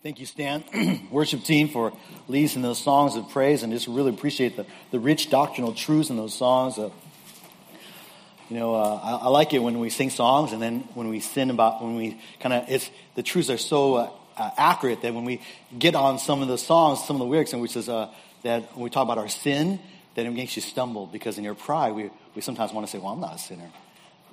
Thank you, Stan, worship team, for leading those songs of praise, and just really appreciate the, the rich doctrinal truths in those songs. Uh, you know, uh, I, I, like it when we sing songs, and then when we sing about when we kind of it's the truths are so uh, uh, accurate that when we get on some of the songs, some of the lyrics, and which is uh, that when we talk about our sin, that it makes you stumble because in your pride we we sometimes want to say, "Well, I'm not a sinner."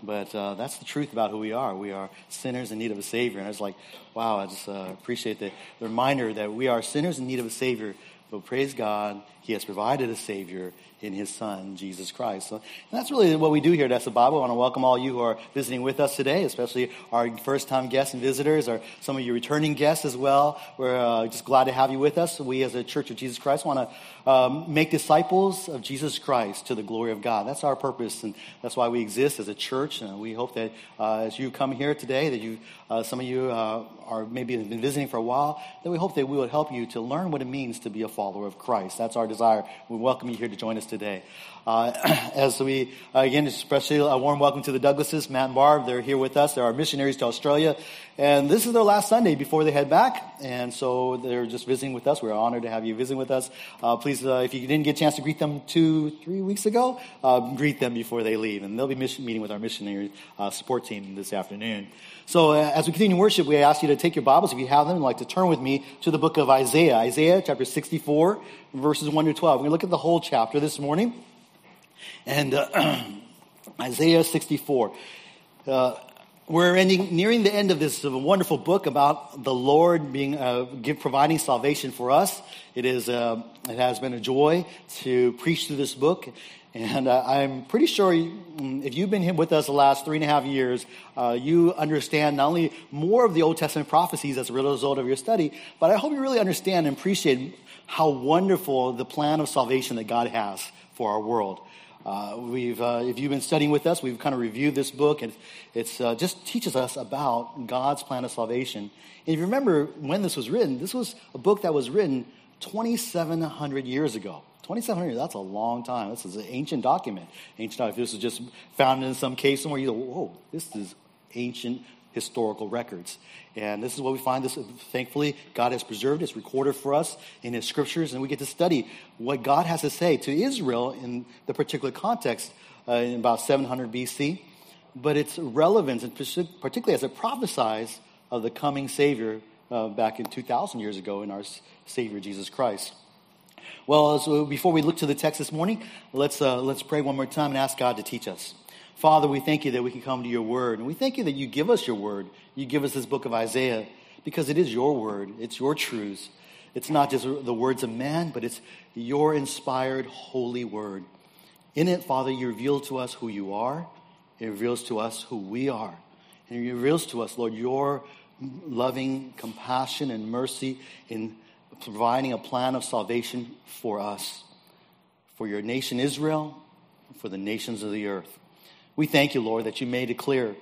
But uh, that's the truth about who we are. We are sinners in need of a Savior. And I was like, wow, I just uh, appreciate the, the reminder that we are sinners in need of a Savior. But praise God, He has provided a Savior in his son, Jesus Christ. So that's really what we do here at the Bible. I want to welcome all you who are visiting with us today, especially our first time guests and visitors, or some of you returning guests as well. We're uh, just glad to have you with us. We, as a Church of Jesus Christ, want to um, make disciples of Jesus Christ to the glory of God. That's our purpose, and that's why we exist as a church. And we hope that uh, as you come here today, that you, uh, some of you uh, are maybe have been visiting for a while, that we hope that we would help you to learn what it means to be a follower of Christ. That's our desire. We welcome you here to join us today today. Uh, as we, uh, again, especially a warm welcome to the Douglases, Matt and Barb. They're here with us. They're our missionaries to Australia. And this is their last Sunday before they head back. And so they're just visiting with us. We're honored to have you visiting with us. Uh, please, uh, if you didn't get a chance to greet them two, three weeks ago, uh, greet them before they leave. And they'll be mission, meeting with our missionary uh, support team this afternoon. So as we continue worship, we ask you to take your Bibles, if you have them, and like to turn with me to the book of Isaiah. Isaiah chapter 64, verses 1 to 12. We're going to look at the whole chapter this morning. And uh, Isaiah 64. Uh, we're ending, nearing the end of this wonderful book about the Lord being uh, give, providing salvation for us. It is uh, it has been a joy to preach through this book, and uh, I'm pretty sure if you've been here with us the last three and a half years, uh, you understand not only more of the Old Testament prophecies as a result of your study, but I hope you really understand and appreciate how wonderful the plan of salvation that God has for our world. Uh, we've, uh, if you've been studying with us, we've kind of reviewed this book, and it uh, just teaches us about God's plan of salvation. And if you remember when this was written, this was a book that was written 2,700 years ago. 2,700, years, that's a long time. This is an ancient document. Ancient document. This is just found in some case somewhere, you go, whoa, this is ancient historical records. And this is what we find this thankfully God has preserved, it's recorded for us in his scriptures, and we get to study what God has to say to Israel in the particular context uh, in about 700 BC, but its relevance, and particularly as it prophesies of the coming Savior uh, back in 2,000 years ago in our Savior Jesus Christ. Well, so before we look to the text this morning, let's, uh, let's pray one more time and ask God to teach us. Father, we thank you that we can come to your word. And we thank you that you give us your word. You give us this book of Isaiah because it is your word, it's your truths. It's not just the words of man, but it's your inspired holy word. In it, Father, you reveal to us who you are, it reveals to us who we are. And it reveals to us, Lord, your loving compassion and mercy in providing a plan of salvation for us, for your nation Israel, for the nations of the earth. We thank you, Lord, that you made it clear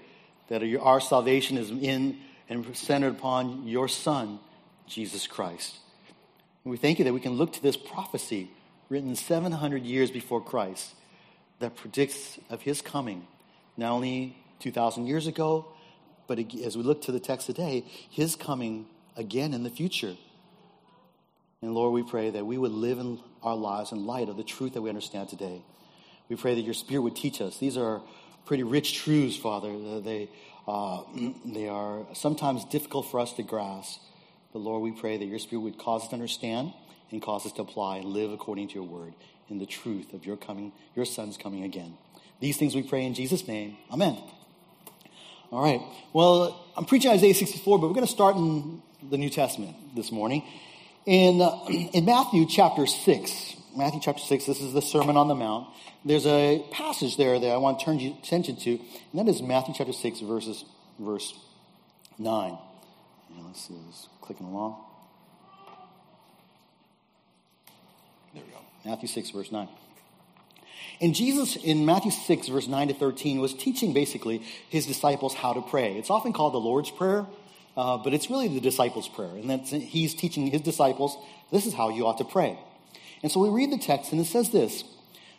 that our salvation is in and centered upon your Son, Jesus Christ. And we thank you that we can look to this prophecy written 700 years before Christ that predicts of his coming, not only 2,000 years ago, but as we look to the text today, his coming again in the future. And Lord, we pray that we would live in our lives in light of the truth that we understand today. We pray that your Spirit would teach us. These are pretty rich truths, Father. They, uh, they are sometimes difficult for us to grasp. But Lord, we pray that your Spirit would cause us to understand and cause us to apply and live according to your word in the truth of your coming, your son's coming again. These things we pray in Jesus' name. Amen. All right. Well, I'm preaching Isaiah 64, but we're going to start in the New Testament this morning. In, uh, in Matthew chapter 6, Matthew chapter 6, this is the Sermon on the Mount there's a passage there that I want to turn your attention to, and that is Matthew chapter 6, verses, verse 9. And let's see, it's clicking along. There we go. Matthew 6, verse 9. And Jesus, in Matthew 6, verse 9 to 13, was teaching basically his disciples how to pray. It's often called the Lord's Prayer, uh, but it's really the disciples' prayer. And that's, he's teaching his disciples, this is how you ought to pray. And so we read the text, and it says this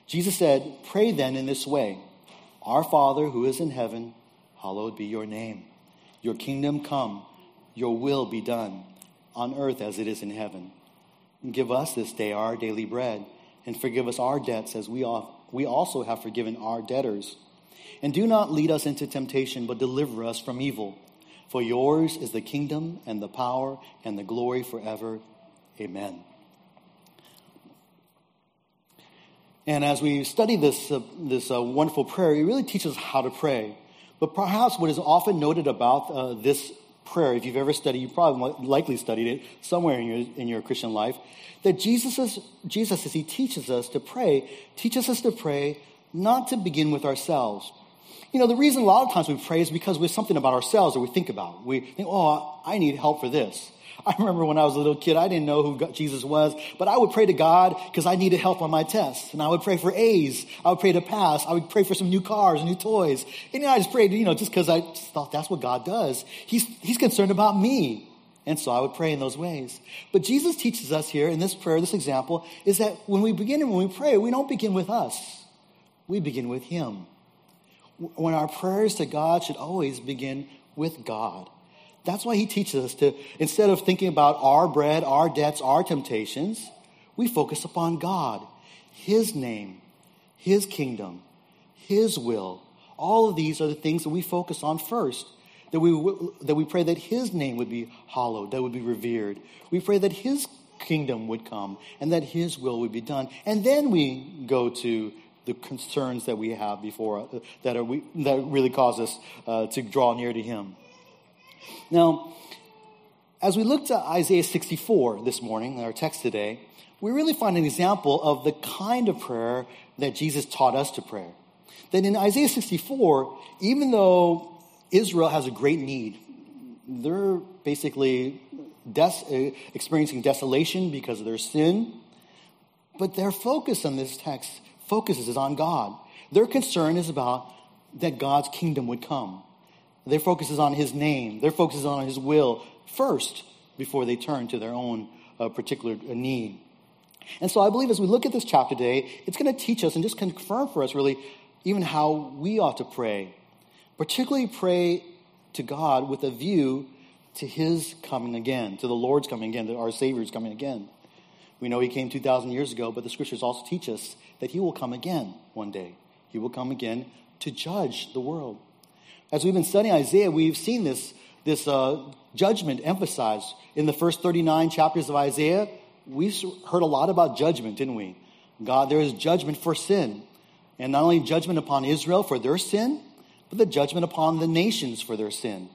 Jesus said, Pray then in this way Our Father who is in heaven, hallowed be your name. Your kingdom come, your will be done, on earth as it is in heaven. And give us this day our daily bread, and forgive us our debts as we, we also have forgiven our debtors. And do not lead us into temptation, but deliver us from evil. For yours is the kingdom and the power and the glory forever. Amen. And as we study this, uh, this uh, wonderful prayer, it really teaches us how to pray. But perhaps what is often noted about uh, this prayer, if you've ever studied, you probably likely studied it somewhere in your, in your Christian life, that Jesus, Jesus, as he teaches us to pray, teaches us to pray not to begin with ourselves. You know, the reason a lot of times we pray is because we have something about ourselves that we think about. We think, oh, I need help for this. I remember when I was a little kid, I didn't know who Jesus was, but I would pray to God because I needed help on my tests. And I would pray for A's. I would pray to pass. I would pray for some new cars, new toys. And you know, I just prayed, you know, just because I thought that's what God does. He's, he's concerned about me. And so I would pray in those ways. But Jesus teaches us here in this prayer, this example, is that when we begin and when we pray, we don't begin with us. We begin with Him. When our prayers to God should always begin with God. That's why he teaches us to, instead of thinking about our bread, our debts, our temptations, we focus upon God, His name, His kingdom, His will. All of these are the things that we focus on first. That we, that we pray that His name would be hallowed, that would be revered. We pray that His kingdom would come and that His will would be done. And then we go to the concerns that we have before uh, that, are, we, that really cause us uh, to draw near to Him. Now, as we look to Isaiah 64 this morning, our text today, we really find an example of the kind of prayer that Jesus taught us to pray. That in Isaiah 64, even though Israel has a great need, they're basically des- uh, experiencing desolation because of their sin, but their focus on this text focuses on God. Their concern is about that God's kingdom would come. Their focus is on His name. Their focus is on His will first before they turn to their own uh, particular uh, need. And so I believe as we look at this chapter today, it's going to teach us and just confirm for us really even how we ought to pray. Particularly pray to God with a view to His coming again, to the Lord's coming again, to our Savior's coming again. We know He came 2,000 years ago, but the scriptures also teach us that He will come again one day. He will come again to judge the world. As we've been studying Isaiah, we've seen this, this uh, judgment emphasized. In the first 39 chapters of Isaiah, We've heard a lot about judgment, didn't we? God, there is judgment for sin. And not only judgment upon Israel for their sin, but the judgment upon the nations for their sin.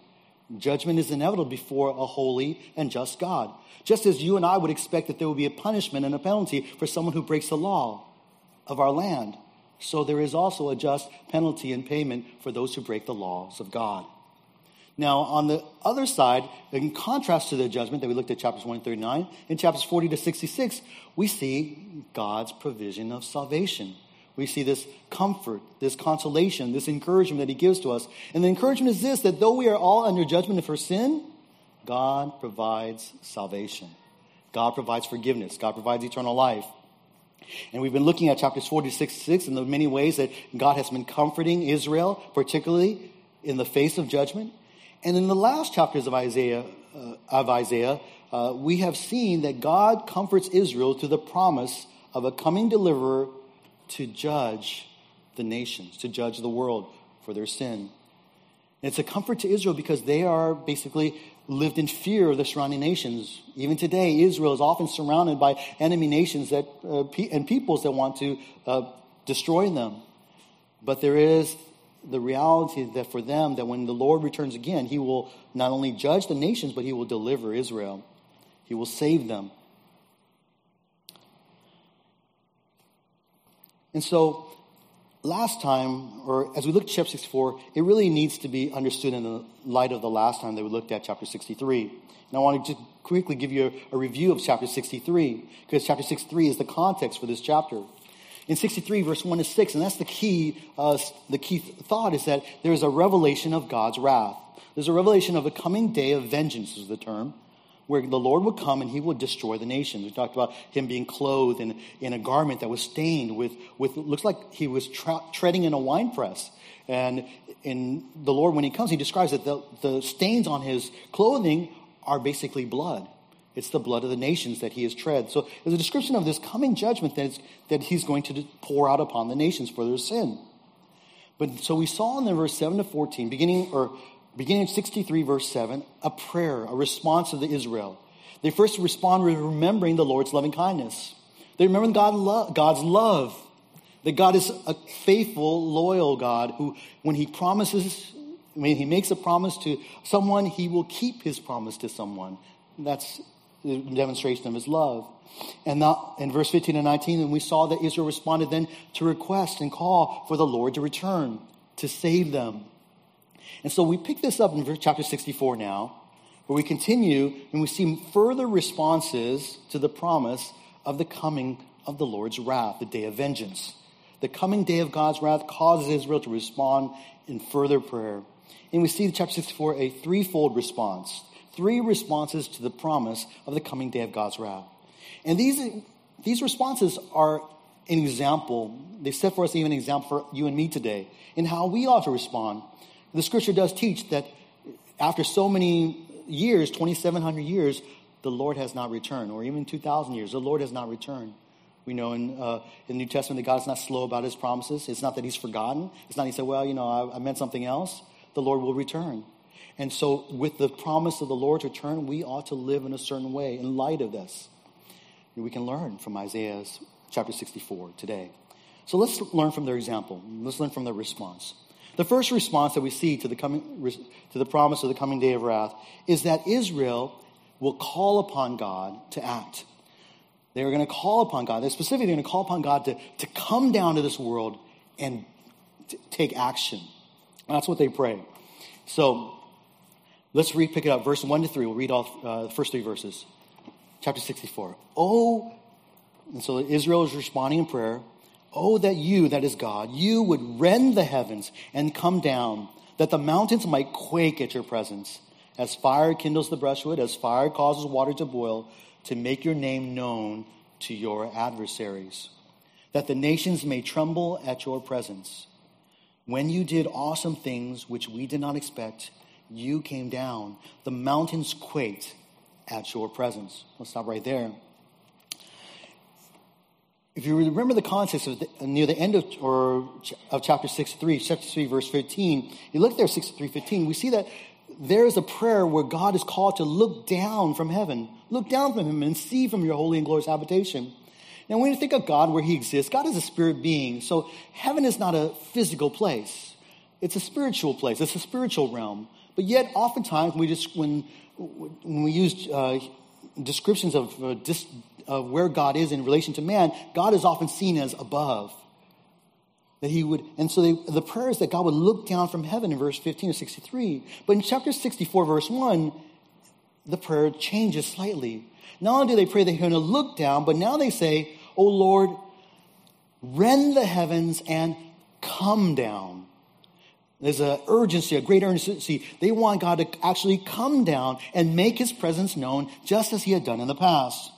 Judgment is inevitable before a holy and just God. Just as you and I would expect that there would be a punishment and a penalty for someone who breaks the law of our land so there is also a just penalty and payment for those who break the laws of God. Now, on the other side, in contrast to the judgment that we looked at chapters 1 39, in chapters 40 to 66, we see God's provision of salvation. We see this comfort, this consolation, this encouragement that He gives to us. And the encouragement is this that though we are all under judgment for sin, God provides salvation. God provides forgiveness. God provides eternal life. And we've been looking at chapters 46 6 in the many ways that God has been comforting Israel, particularly in the face of judgment. And in the last chapters of Isaiah, uh, of Isaiah, uh, we have seen that God comforts Israel through the promise of a coming deliverer to judge the nations, to judge the world for their sin. And it's a comfort to Israel because they are basically lived in fear of the surrounding nations. Even today, Israel is often surrounded by enemy nations that, uh, and peoples that want to uh, destroy them. But there is the reality that for them, that when the Lord returns again, He will not only judge the nations, but He will deliver Israel. He will save them. And so, last time, or as we look at chapter 64, it really needs to be understood in the light of the last time that we looked at chapter 63. And I want to just quickly give you a, a review of chapter 63, because chapter 63 is the context for this chapter. In 63, verse 1 to 6, and that's the key, uh, the key thought is that there is a revelation of God's wrath. There's a revelation of a coming day of vengeance, is the term where the Lord would come and he would destroy the nations. We talked about him being clothed in, in a garment that was stained with, with looks like he was tra- treading in a wine press. And in the Lord, when he comes, he describes that the, the stains on his clothing are basically blood. It's the blood of the nations that he has tread. So there's a description of this coming judgment that, that he's going to pour out upon the nations for their sin. But so we saw in the verse 7 to 14, beginning or beginning 63, verse 7, a prayer, a response of the Israel. They first respond with remembering the Lord's loving kindness. They remember God lo- God's love. That God is a faithful, loyal God who, when He promises, when He makes a promise to someone, He will keep His promise to someone. That's the demonstration of His love. And now, in verse 15 and 19, and we saw that Israel responded then to request and call for the Lord to return, to save them. And so we pick this up in chapter 64 now, where we continue and we see further responses to the promise of the coming of the Lord's wrath, the day of vengeance. The coming day of God's wrath causes Israel to respond in further prayer. And we see in chapter 64 a threefold response, three responses to the promise of the coming day of God's wrath. And these, these responses are an example, they set for us even an example for you and me today in how we ought to respond the scripture does teach that after so many years, 2,700 years, the Lord has not returned, or even 2,000 years, the Lord has not returned. We know in, uh, in the New Testament that God is not slow about his promises. It's not that he's forgotten. It's not he said, well, you know, I, I meant something else. The Lord will return. And so, with the promise of the Lord's return, we ought to live in a certain way in light of this. We can learn from Isaiah's chapter 64 today. So let's learn from their example. Let's learn from their response. The first response that we see to the, coming, to the promise of the coming day of wrath is that Israel will call upon God to act. They are going to call upon God. They're specifically going to call upon God to, to come down to this world and take action. That's what they pray. So let's read, pick it up, verse 1 to 3. We'll read all uh, the first three verses. Chapter 64. Oh, and so Israel is responding in prayer. Oh, that you, that is God, you would rend the heavens and come down, that the mountains might quake at your presence. As fire kindles the brushwood, as fire causes water to boil, to make your name known to your adversaries, that the nations may tremble at your presence. When you did awesome things which we did not expect, you came down. The mountains quaked at your presence. Let's stop right there if you remember the context of the, near the end of, or, of chapter 63, chapter 3, verse 15, you look there, 63, 15, we see that there is a prayer where God is called to look down from heaven, look down from him and see from your holy and glorious habitation. Now, when you think of God where he exists, God is a spirit being. So heaven is not a physical place. It's a spiritual place. It's a spiritual realm. But yet, oftentimes, we just, when, when we use uh, descriptions of uh, dis, of where God is in relation to man, God is often seen as above. That he would, and so they, the prayer is that God would look down from heaven in verse 15 to 63. But in chapter 64, verse 1, the prayer changes slightly. Not only do they pray they're going to look down, but now they say, Oh Lord, rend the heavens and come down. There's an urgency, a great urgency. They want God to actually come down and make his presence known just as he had done in the past.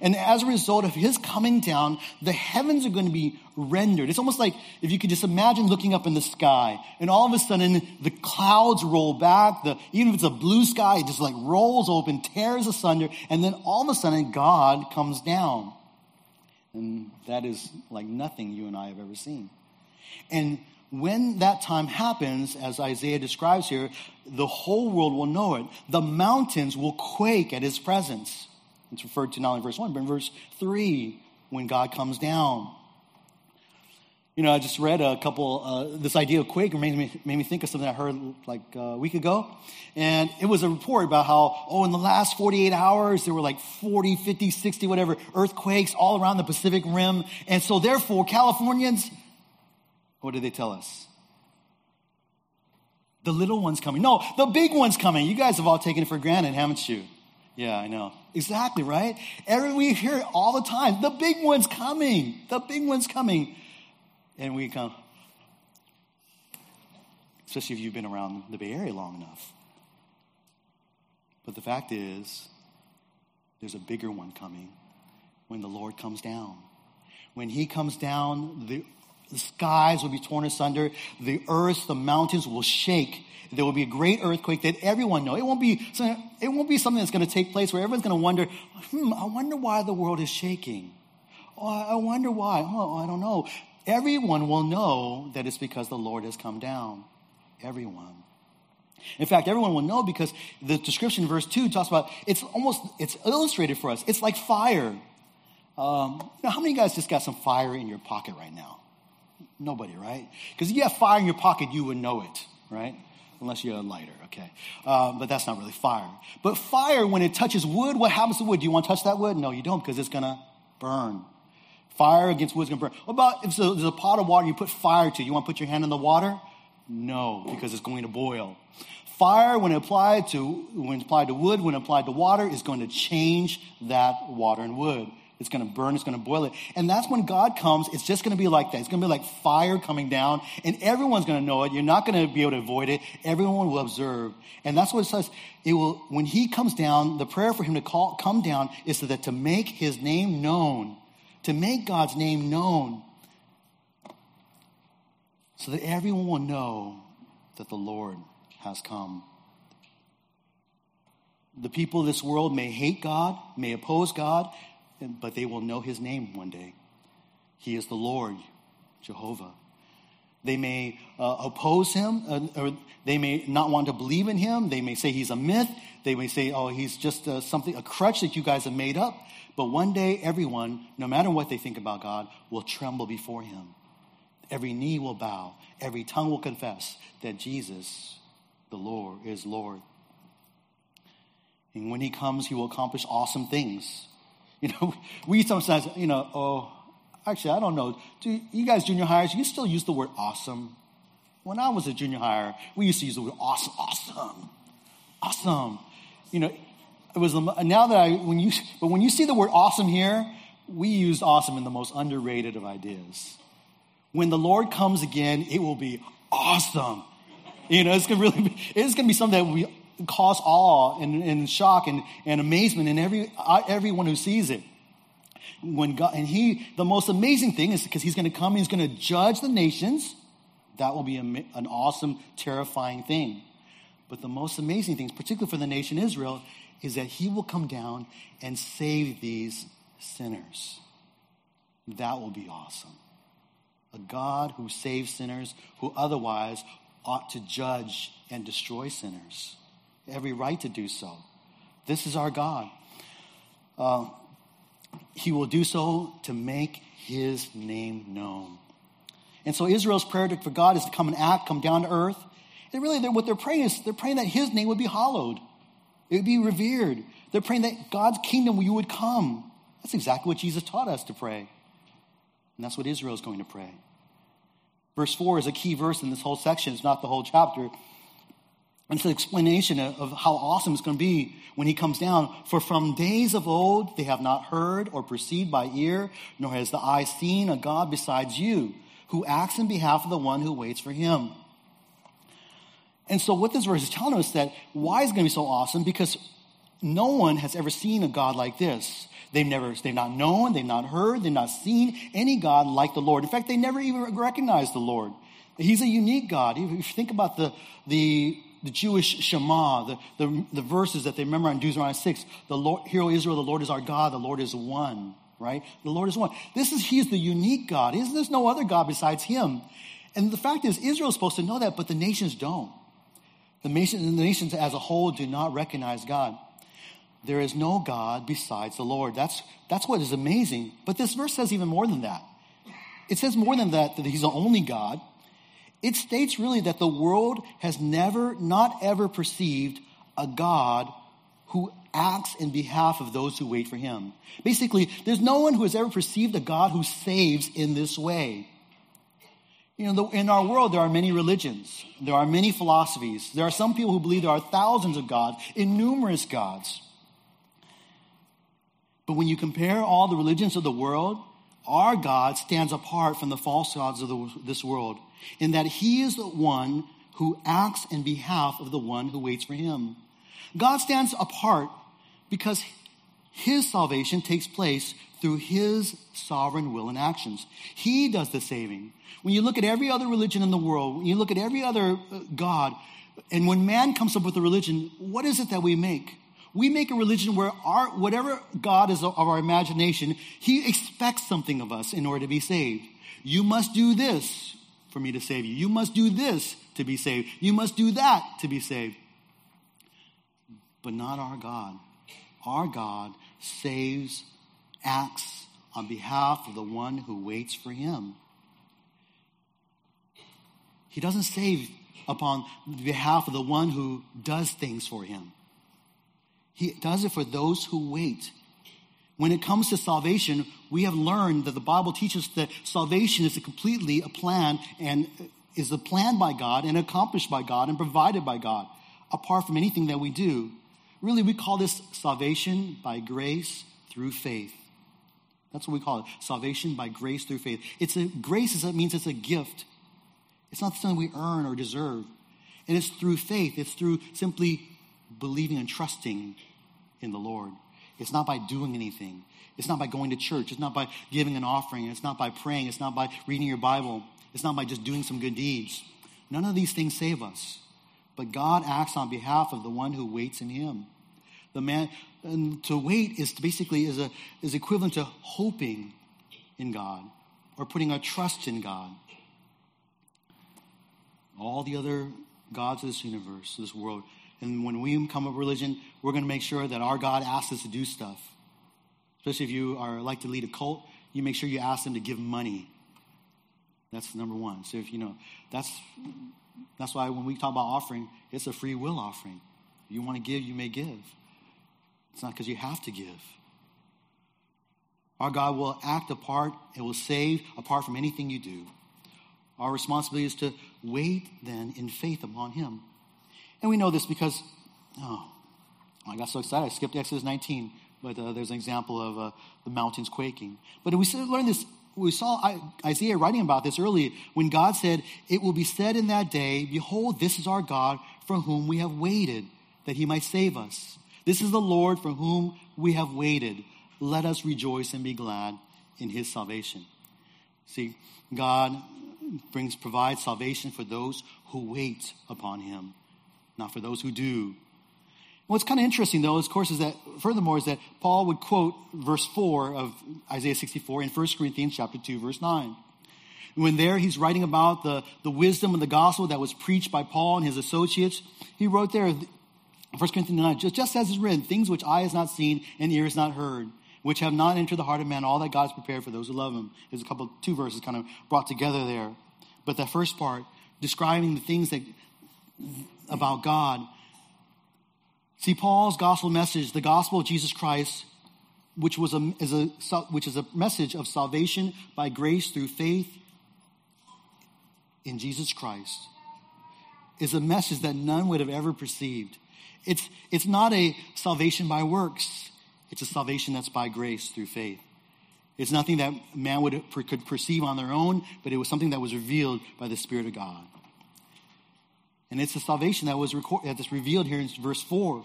And as a result of his coming down, the heavens are going to be rendered. It's almost like if you could just imagine looking up in the sky and all of a sudden the clouds roll back. The, even if it's a blue sky, it just like rolls open, tears asunder, and then all of a sudden God comes down. And that is like nothing you and I have ever seen. And when that time happens, as Isaiah describes here, the whole world will know it. The mountains will quake at his presence. It's referred to not only in verse 1, but in verse 3 when God comes down. You know, I just read a couple, uh, this idea of quake made me, made me think of something I heard like a week ago. And it was a report about how, oh, in the last 48 hours, there were like 40, 50, 60, whatever, earthquakes all around the Pacific Rim. And so therefore, Californians, what did they tell us? The little one's coming. No, the big one's coming. You guys have all taken it for granted, haven't you? Yeah, I know. Exactly, right? Every, we hear it all the time. The big one's coming. The big one's coming. And we come, especially if you've been around the Bay Area long enough. But the fact is, there's a bigger one coming when the Lord comes down. When he comes down, the, The skies will be torn asunder. The earth, the mountains will shake. There will be a great earthquake that everyone knows. It won't be, it won't be something that's going to take place where everyone's going to wonder, hmm, I wonder why the world is shaking. Oh, I wonder why. Oh, I don't know. Everyone will know that it's because the Lord has come down. Everyone. In fact, everyone will know because the description in verse 2 talks about it's almost it's illustrated for us. It's like fire. Um, now, how many guys just got some fire in your pocket right now? Nobody, right? Because if you have fire in your pocket, you would know it, right? Unless you're a lighter, okay? Um, but that's not really fire. But fire, when it touches wood, what happens to wood? Do you want to touch that wood? No, you don't, because it's going to burn. Fire against wood is going to burn. What about if there's a pot of water you put fire to? You want to put your hand in the water? No, because it's going to boil. Fire, when applied to when applied to wood, when applied to water, is going to change that water and wood. It's going to burn, it's going to boil it. And that's when God comes, it's just going to be like that. It's going to be like fire coming down, and everyone's going to know it. You're not going to be able to avoid it. Everyone will observe. And that's what it says. It will, when he comes down, the prayer for him to call, come down is so that to make his name known, to make God's name known, so that everyone will know that the Lord has come. The people of this world may hate God, may oppose God, but they will know his name one day. He is the Lord, Jehovah. They may uh, oppose him, uh, or they may not want to believe in him. They may say he's a myth. They may say, oh, he's just uh, something, a crutch that you guys have made up. But one day, everyone, no matter what they think about God, will tremble before him. Every knee will bow, every tongue will confess that Jesus, the Lord, is Lord. And when he comes, he will accomplish awesome things. You know, we sometimes, you know, oh, actually, I don't know. Do you guys junior highers, you still use the word awesome? When I was a junior higher, we used to use the word awesome, awesome, awesome. You know, it was now that I when you but when you see the word awesome here, we use awesome in the most underrated of ideas. When the Lord comes again, it will be awesome. You know, it's gonna really be, it's gonna be something that will be cause awe and, and shock and, and amazement in every, uh, everyone who sees it. When God, and he, the most amazing thing is because he's going to come, and he's going to judge the nations. That will be a, an awesome, terrifying thing. But the most amazing thing, particularly for the nation Israel, is that he will come down and save these sinners. That will be awesome. A God who saves sinners who otherwise ought to judge and destroy sinners every right to do so. This is our God. Uh, he will do so to make his name known. And so Israel's prayer for God is to come and act, come down to earth. And really, what they're praying is they're praying that his name would be hallowed, it would be revered. They're praying that God's kingdom you would come. That's exactly what Jesus taught us to pray. And that's what Israel is going to pray. Verse 4 is a key verse in this whole section. It's not the whole chapter. And it's an explanation of how awesome it's going to be when he comes down. For from days of old they have not heard or perceived by ear, nor has the eye seen a God besides you, who acts in behalf of the one who waits for him. And so what this verse is telling us that why is going to be so awesome? Because no one has ever seen a God like this. They've never, they've not known, they've not heard, they've not seen any God like the Lord. In fact, they never even recognized the Lord. He's a unique God. If you think about the, the the Jewish Shema, the, the, the verses that they remember in Deuteronomy 6, the Lord, Hear, O Israel, the Lord is our God, the Lord is one, right? The Lord is one. This is, He is the unique God. Isn't there's no other God besides Him. And the fact is, Israel is supposed to know that, but the nations don't. The, nation, the nations as a whole do not recognize God. There is no God besides the Lord. That's, that's what is amazing. But this verse says even more than that. It says more than that, that He's the only God. It states really that the world has never, not ever perceived a God who acts in behalf of those who wait for him. Basically, there's no one who has ever perceived a God who saves in this way. You know, in our world, there are many religions. There are many philosophies. There are some people who believe there are thousands of gods, innumerous gods. But when you compare all the religions of the world, our God stands apart from the false gods of the, this world in that he is the one who acts in behalf of the one who waits for him. God stands apart because His salvation takes place through His sovereign will and actions. He does the saving. When you look at every other religion in the world, when you look at every other uh, God, and when man comes up with a religion, what is it that we make? We make a religion where our, whatever God is of our imagination, He expects something of us in order to be saved. You must do this for me to save you. You must do this to be saved. You must do that to be saved. But not our God. Our God saves, acts on behalf of the one who waits for Him. He doesn't save upon behalf of the one who does things for Him. He does it for those who wait. When it comes to salvation, we have learned that the Bible teaches that salvation is a completely a plan and is a plan by God and accomplished by God and provided by God, apart from anything that we do. Really, we call this salvation by grace through faith. That's what we call it. Salvation by grace through faith. It's a grace it means it's a gift. It's not something we earn or deserve. And it's through faith. It's through simply believing and trusting in the Lord. It's not by doing anything. It's not by going to church. It's not by giving an offering. It's not by praying. It's not by reading your Bible. It's not by just doing some good deeds. None of these things save us. But God acts on behalf of the one who waits in him. The man and to wait is basically is a is equivalent to hoping in God or putting our trust in God. All the other gods of this universe, this world, and when we come up religion, we're going to make sure that our God asks us to do stuff. Especially if you are like to lead a cult, you make sure you ask them to give money. That's number one. So if you know, that's that's why when we talk about offering, it's a free will offering. If you want to give, you may give. It's not because you have to give. Our God will act apart and will save apart from anything you do. Our responsibility is to wait then in faith upon Him. And we know this because, oh, I got so excited. I skipped Exodus 19, but uh, there's an example of uh, the mountains quaking. But we learned this. We saw Isaiah writing about this earlier when God said, It will be said in that day, Behold, this is our God for whom we have waited, that he might save us. This is the Lord for whom we have waited. Let us rejoice and be glad in his salvation. See, God brings provides salvation for those who wait upon him not for those who do. What's kind of interesting, though, of course, is that furthermore is that Paul would quote verse four of Isaiah 64 in 1 Corinthians chapter 2, verse 9. When there he's writing about the, the wisdom of the gospel that was preached by Paul and his associates, he wrote there, 1 Corinthians 9, just, just as is written, things which eye has not seen and ear has not heard, which have not entered the heart of man, all that God has prepared for those who love him. There's a couple, two verses kind of brought together there. But that first part, describing the things that about God. See, Paul's gospel message, the gospel of Jesus Christ, which, was a, is a, which is a message of salvation by grace through faith in Jesus Christ, is a message that none would have ever perceived. It's, it's not a salvation by works, it's a salvation that's by grace through faith. It's nothing that man would, could perceive on their own, but it was something that was revealed by the Spirit of God. And it's the salvation that was record, that's revealed here in verse 4.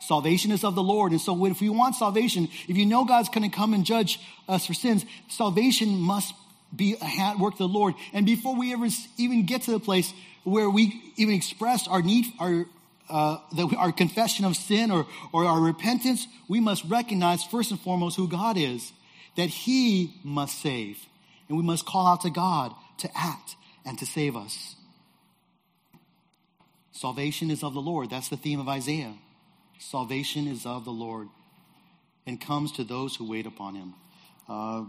Salvation is of the Lord. And so if we want salvation, if you know God's going to come and judge us for sins, salvation must be a work of the Lord. And before we ever even get to the place where we even express our need, our, uh, that our confession of sin or, or our repentance, we must recognize first and foremost who God is, that He must save. And we must call out to God to act and to save us. Salvation is of the Lord. That's the theme of Isaiah. Salvation is of the Lord and comes to those who wait upon him. Uh,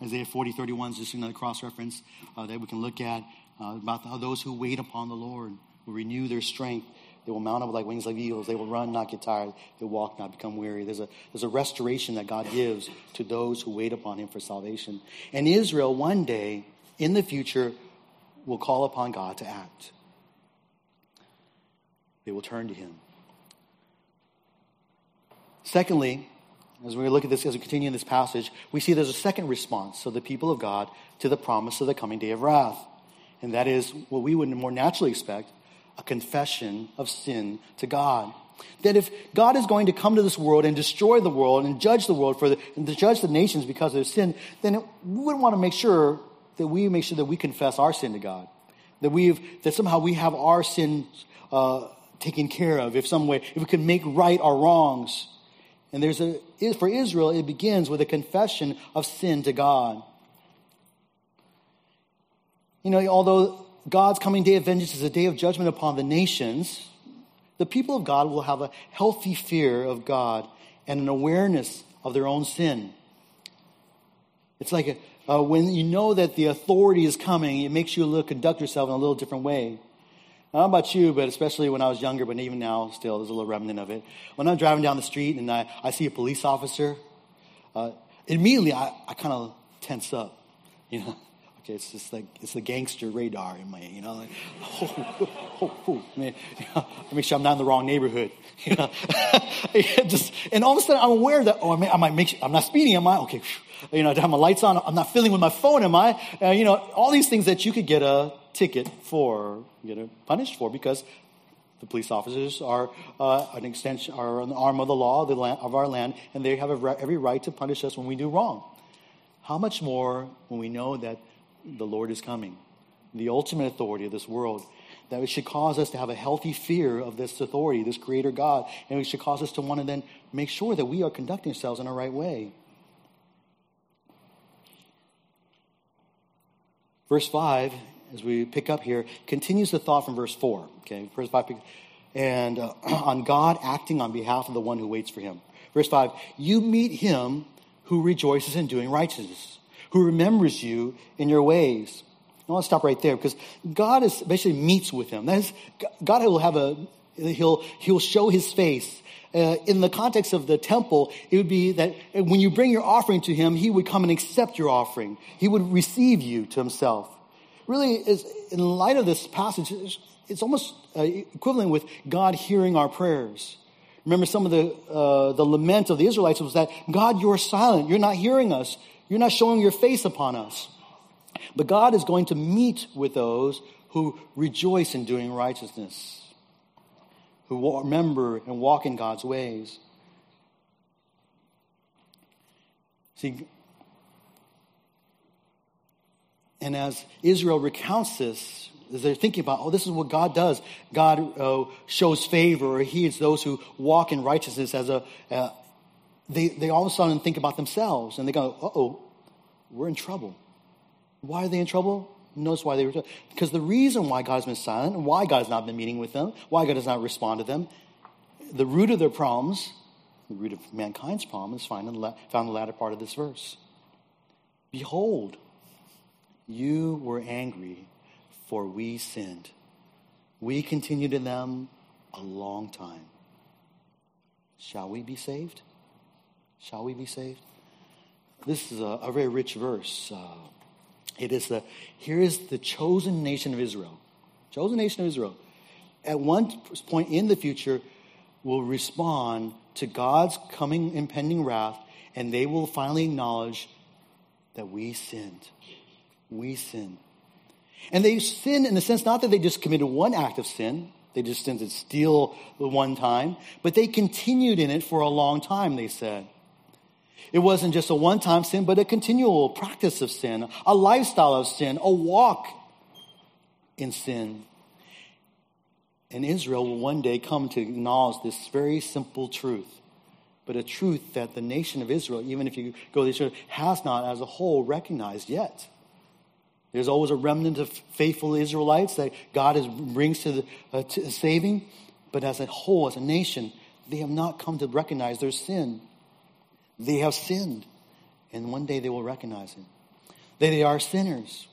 Isaiah 40, 31 is just another cross reference uh, that we can look at uh, about how those who wait upon the Lord will renew their strength. They will mount up like wings like eagles. They will run, not get tired. They will walk, not become weary. There's a, there's a restoration that God gives to those who wait upon him for salvation. And Israel one day in the future will call upon God to act. They will turn to Him. Secondly, as we look at this, as we continue in this passage, we see there's a second response of the people of God to the promise of the coming day of wrath. And that is what we would more naturally expect a confession of sin to God. That if God is going to come to this world and destroy the world and judge the world for the, and to judge the nations because of their sin, then we would want to make sure that we make sure that we confess our sin to God. That we've, that somehow we have our sin, uh, taken care of, if some way, if we can make right our wrongs. And there's a, for Israel, it begins with a confession of sin to God. You know, although God's coming day of vengeance is a day of judgment upon the nations, the people of God will have a healthy fear of God and an awareness of their own sin. It's like a, uh, when you know that the authority is coming, it makes you look, conduct yourself in a little different way. I don't know about you, but especially when I was younger, but even now, still, there's a little remnant of it. When I'm driving down the street and I, I see a police officer, uh, immediately I, I kind of tense up, you know. Okay, it's just like it's the gangster radar in my, you know, like, oh, oh, oh, man, you know, make sure I'm not in the wrong neighborhood, you know. just and all of a sudden I'm aware that oh, I, may, I might make sure, I'm not speeding, am I? Okay, you know, I have my lights on, I'm not filling with my phone, am I? Uh, you know, all these things that you could get a ticket for, get a punished for because the police officers are uh, an extension, are an arm of the law the land, of our land, and they have every right to punish us when we do wrong. How much more when we know that the Lord is coming, the ultimate authority of this world, that it should cause us to have a healthy fear of this authority, this creator God, and it should cause us to want to then make sure that we are conducting ourselves in the right way. Verse 5, as we pick up here, continues the thought from verse 4. Okay, verse 5, and uh, on God acting on behalf of the one who waits for him. Verse 5, you meet him who rejoices in doing righteousness who remembers you in your ways. I want to stop right there because God is basically meets with him. That is, God will have a, he'll, he'll show his face. Uh, in the context of the temple, it would be that when you bring your offering to him, he would come and accept your offering. He would receive you to himself. Really, is, in light of this passage, it's almost uh, equivalent with God hearing our prayers. Remember, some of the uh, the lament of the Israelites was that God, you're silent. You're not hearing us. You're not showing your face upon us. But God is going to meet with those who rejoice in doing righteousness, who remember and walk in God's ways. See, and as Israel recounts this, as they're thinking about, oh, this is what God does. God uh, shows favor, or He is those who walk in righteousness as a, uh, they, they all of a sudden think about themselves and they go, uh oh, we're in trouble. Why are they in trouble? Notice why they were because the reason why God's been silent and why God's not been meeting with them, why God does not respond to them, the root of their problems, the root of mankind's problem is found in the, found in the latter part of this verse. Behold, you were angry, for we sinned. We continued in them a long time. Shall we be saved? Shall we be saved? This is a, a very rich verse. Uh, it is the here is the chosen nation of Israel, chosen nation of Israel. At one point in the future, will respond to God's coming impending wrath, and they will finally acknowledge that we sinned. We sinned. And they sinned in the sense not that they just committed one act of sin, they just didn't steal the one time, but they continued in it for a long time, they said. It wasn't just a one time sin, but a continual practice of sin, a lifestyle of sin, a walk in sin. And Israel will one day come to acknowledge this very simple truth, but a truth that the nation of Israel, even if you go this way, has not as a whole recognized yet. There's always a remnant of faithful Israelites that God brings to, the, uh, to saving, but as a whole, as a nation, they have not come to recognize their sin. They have sinned, and one day they will recognize it. That they are sinners.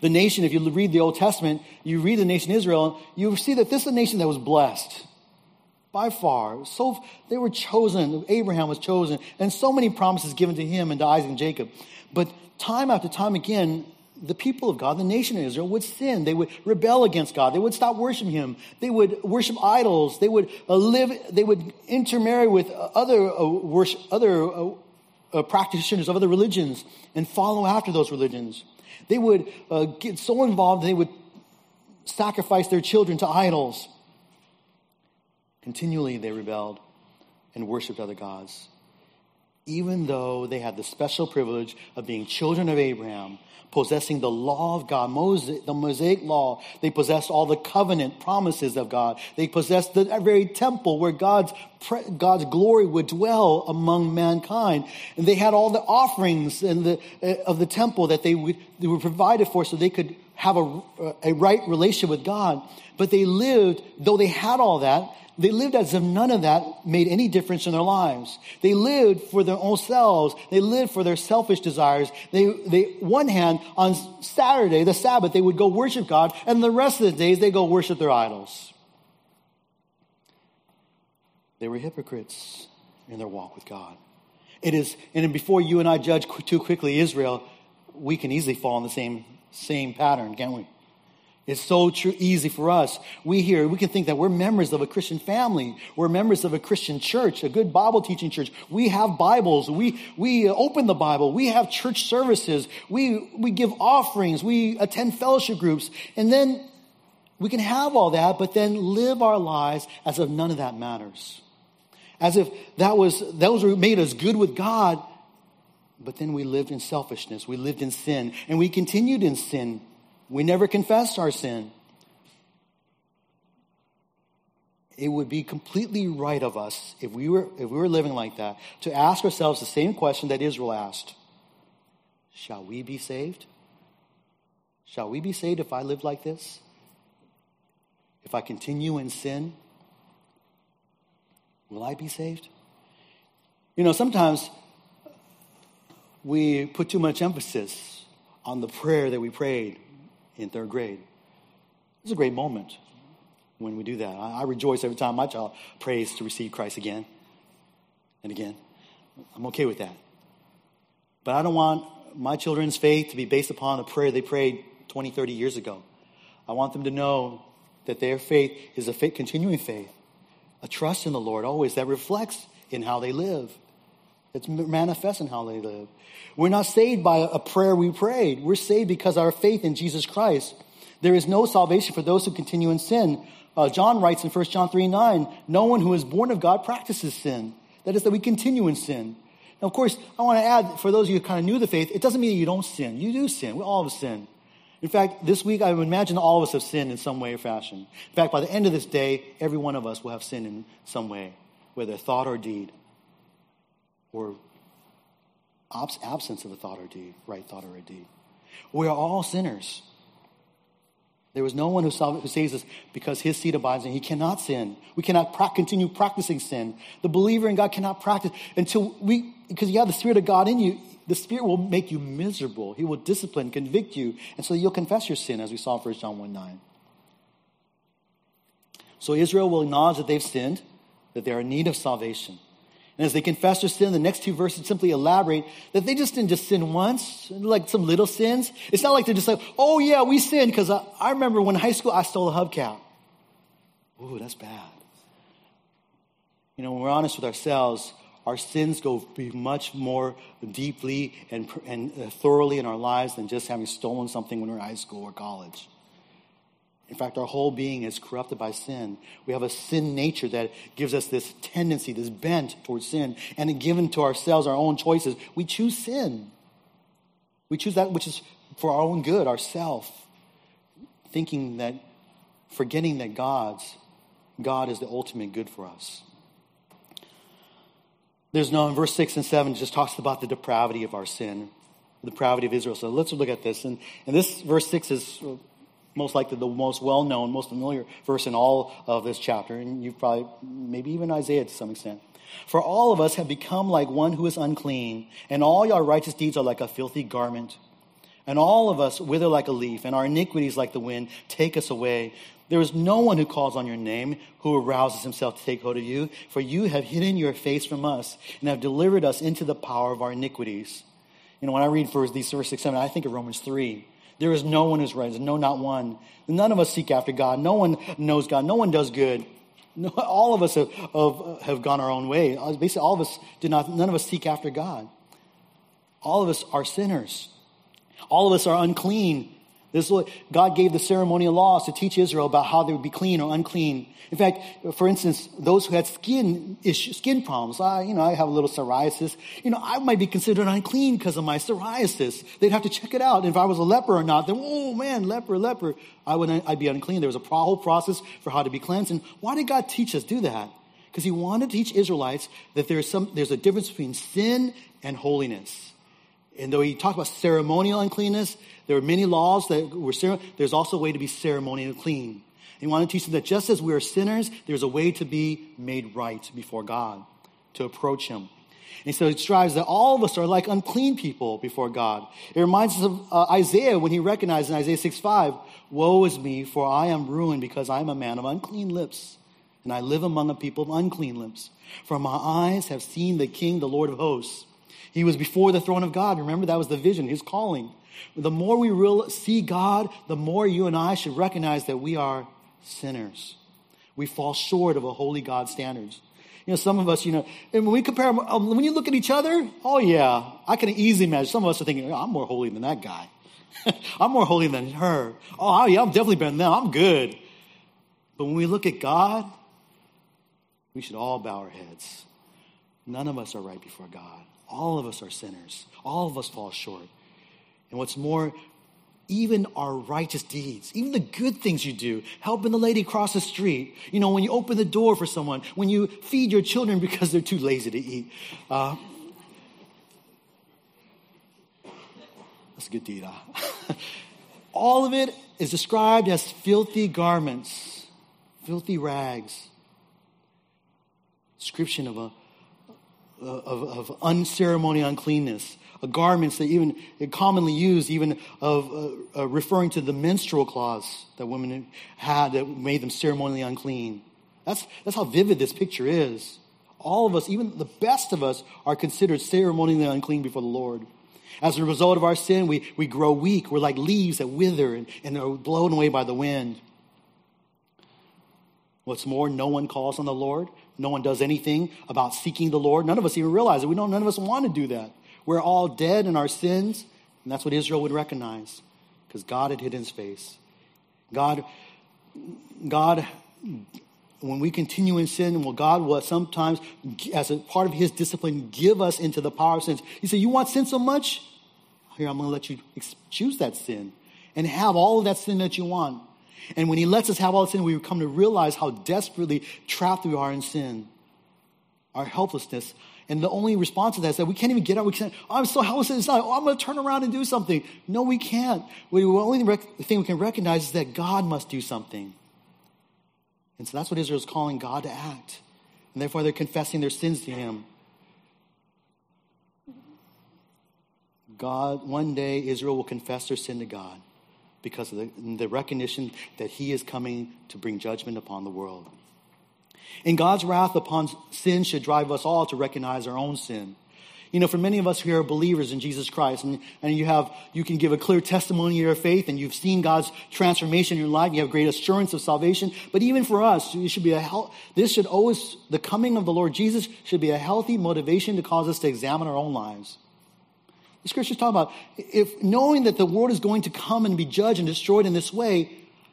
The nation, if you read the Old Testament, you read the nation Israel, you see that this is a nation that was blessed by far. So they were chosen. Abraham was chosen, and so many promises given to him and to Isaac and Jacob. But time after time again, the people of God, the nation of Israel, would sin. They would rebel against God. They would stop worshiping Him. They would worship idols. They would uh, live. They would intermarry with other uh, worship, other uh, uh, practitioners of other religions, and follow after those religions. They would uh, get so involved. They would sacrifice their children to idols. Continually they rebelled and worshiped other gods. Even though they had the special privilege of being children of Abraham, possessing the law of God, Moses, the Mosaic law. They possessed all the covenant promises of God. They possessed the very temple where God's, God's glory would dwell among mankind. And they had all the offerings and the, uh, of the temple that they, would, they were provided for so they could have a, a right relationship with God. But they lived, though they had all that, they lived as if none of that made any difference in their lives. They lived for their own selves. They lived for their selfish desires. They, they, one hand, on Saturday, the Sabbath, they would go worship God, and the rest of the days, they go worship their idols. They were hypocrites in their walk with God. It is, and before you and I judge too quickly Israel, we can easily fall in the same, same pattern, can't we? It's so true, easy for us. We here, we can think that we're members of a Christian family. We're members of a Christian church, a good Bible teaching church. We have Bibles. We, we uh, open the Bible. We have church services. We, we give offerings. We attend fellowship groups. And then we can have all that, but then live our lives as if none of that matters. As if that was, those made us good with God, but then we lived in selfishness. We lived in sin and we continued in sin we never confessed our sin. It would be completely right of us if we were, if we were living like that to ask ourselves the same question that Israel asked Shall we be saved? Shall we be saved if I live like this? If I continue in sin? Will I be saved? You know, sometimes we put too much emphasis on the prayer that we prayed in third grade. It's a great moment when we do that. I, I rejoice every time my child prays to receive Christ again and again. I'm okay with that. But I don't want my children's faith to be based upon a prayer they prayed 20, 30 years ago. I want them to know that their faith is a faith, continuing faith, a trust in the Lord always that reflects in how they live. It's manifest in how they live. We're not saved by a prayer we prayed. We're saved because our faith in Jesus Christ. There is no salvation for those who continue in sin. Uh, John writes in 1 John 3 9, no one who is born of God practices sin. That is, that we continue in sin. Now, of course, I want to add, for those of you who kind of knew the faith, it doesn't mean that you don't sin. You do sin. We all have sin. In fact, this week, I would imagine all of us have sinned in some way or fashion. In fact, by the end of this day, every one of us will have sinned in some way, whether thought or deed, or absence of a thought or deed, right thought or a deed. We are all sinners. There was no one who, who saves us because his seed abides and he cannot sin. We cannot pra- continue practicing sin. The believer in God cannot practice until we, because you have the Spirit of God in you, the Spirit will make you miserable. He will discipline, convict you, and so you'll confess your sin, as we saw in 1 John 1 9. So Israel will acknowledge that they've sinned, that they are in need of salvation. And as they confess their sin, the next two verses simply elaborate that they just didn't just sin once, like some little sins. It's not like they're just like, oh yeah, we sinned because I, I remember when high school I stole a hubcap. Ooh, that's bad. You know, when we're honest with ourselves, our sins go be much more deeply and, and uh, thoroughly in our lives than just having stolen something when we we're in high school or college. In fact, our whole being is corrupted by sin. We have a sin nature that gives us this tendency, this bent towards sin. And given to ourselves our own choices, we choose sin. We choose that which is for our own good, ourself, thinking that, forgetting that God's, God is the ultimate good for us. There's no, in verse 6 and 7, just talks about the depravity of our sin, the depravity of Israel. So let's look at this. And, and this verse 6 is most likely the most well known, most familiar verse in all of this chapter, and you've probably, maybe even Isaiah to some extent. For all of us have become like one who is unclean, and all your righteous deeds are like a filthy garment. And all of us wither like a leaf, and our iniquities, like the wind, take us away. There is no one who calls on your name, who arouses himself to take hold of you, for you have hidden your face from us, and have delivered us into the power of our iniquities. You know, when I read first these verse 6, 7, I think of Romans 3 there is no one who's righteous, no, not one. None of us seek after God. No one knows God. No one does good. No, all of us have, have, have gone our own way. Uh, basically, all of us did not, none of us seek after God. All of us are sinners. All of us are unclean. This is what God gave the ceremonial laws to teach Israel about how they would be clean or unclean. In fact, for instance, those who had skin issue, skin problems, I, you know, I have a little psoriasis. You know, I might be considered unclean because of my psoriasis. They'd have to check it out. If I was a leper or not, then, oh man, leper, leper, I would, I'd be unclean. There was a whole process for how to be cleansed. And why did God teach us do that? Because He wanted to teach Israelites that there's some, there's a difference between sin and holiness. And though He talked about ceremonial uncleanness, there are many laws that were, there's also a way to be ceremonially clean. He wanted to teach them that just as we are sinners, there's a way to be made right before God, to approach Him. And so it strives that all of us are like unclean people before God. It reminds us of uh, Isaiah when he recognized in Isaiah 6 5, Woe is me, for I am ruined because I am a man of unclean lips, and I live among a people of unclean lips. For my eyes have seen the King, the Lord of hosts. He was before the throne of God. Remember, that was the vision, his calling. The more we real, see God, the more you and I should recognize that we are sinners. We fall short of a holy God standards. You know, some of us, you know, and when we compare, um, when you look at each other, oh yeah, I can easily imagine. Some of us are thinking, oh, I'm more holy than that guy. I'm more holy than her. Oh yeah, I'm definitely better than them. I'm good. But when we look at God, we should all bow our heads. None of us are right before God. All of us are sinners. All of us fall short. And what's more, even our righteous deeds, even the good things you do, helping the lady cross the street, you know, when you open the door for someone, when you feed your children because they're too lazy to eat. Uh, that's a good deed, huh? All of it is described as filthy garments, filthy rags. Description of a of, of unceremonial uncleanness garments that even commonly used, even of uh, uh, referring to the menstrual cloths that women had that made them ceremonially unclean. That's, that's how vivid this picture is. All of us, even the best of us, are considered ceremonially unclean before the Lord. As a result of our sin, we, we grow weak. We're like leaves that wither and, and are blown away by the wind. What's more, no one calls on the Lord. No one does anything about seeking the Lord. None of us even realize it. We don't, none of us want to do that. We're all dead in our sins. And that's what Israel would recognize because God had hidden his face. God, God, when we continue in sin, well, God will sometimes, as a part of his discipline, give us into the power of sin. He said, You want sin so much? Here, I'm going to let you choose that sin and have all of that sin that you want. And when he lets us have all sin, we come to realize how desperately trapped we are in sin, our helplessness, and the only response to that is that we can't even get out. We can't, oh, I'm so helpless. It's not, oh, I'm going to turn around and do something. No, we can't. We, the only rec- thing we can recognize is that God must do something. And so that's what Israel is calling God to act. And therefore, they're confessing their sins to Him. God, one day, Israel will confess their sin to God because of the, the recognition that He is coming to bring judgment upon the world. And God's wrath upon sin should drive us all to recognize our own sin. You know, for many of us who are believers in Jesus Christ, and, and you have, you can give a clear testimony of your faith, and you've seen God's transformation in your life, you have great assurance of salvation. But even for us, it should be a health, this should always, the coming of the Lord Jesus should be a healthy motivation to cause us to examine our own lives. The scriptures talk about if knowing that the world is going to come and be judged and destroyed in this way,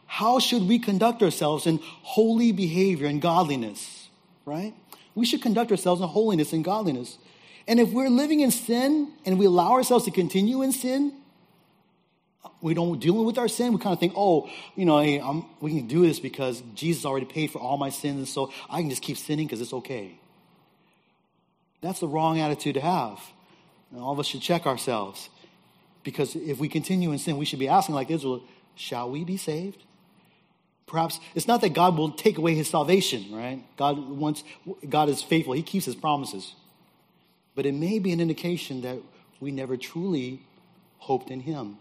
how should we conduct ourselves in holy behavior and godliness, right? We should conduct ourselves in holiness and godliness. And if we're living in sin and we allow ourselves to continue in sin, we don't deal with our sin. We kind of think, oh, you know, hey, we can do this because Jesus already paid for all my sins, and so I can just keep sinning because it's okay. That's the wrong attitude to have. And all of us should check ourselves. Because if we continue in sin, we should be asking, like Israel, shall we be saved? Perhaps it's not that God will take away his salvation, right? God wants, God is faithful. He keeps his promises. But it may be an indication that we never truly hoped in him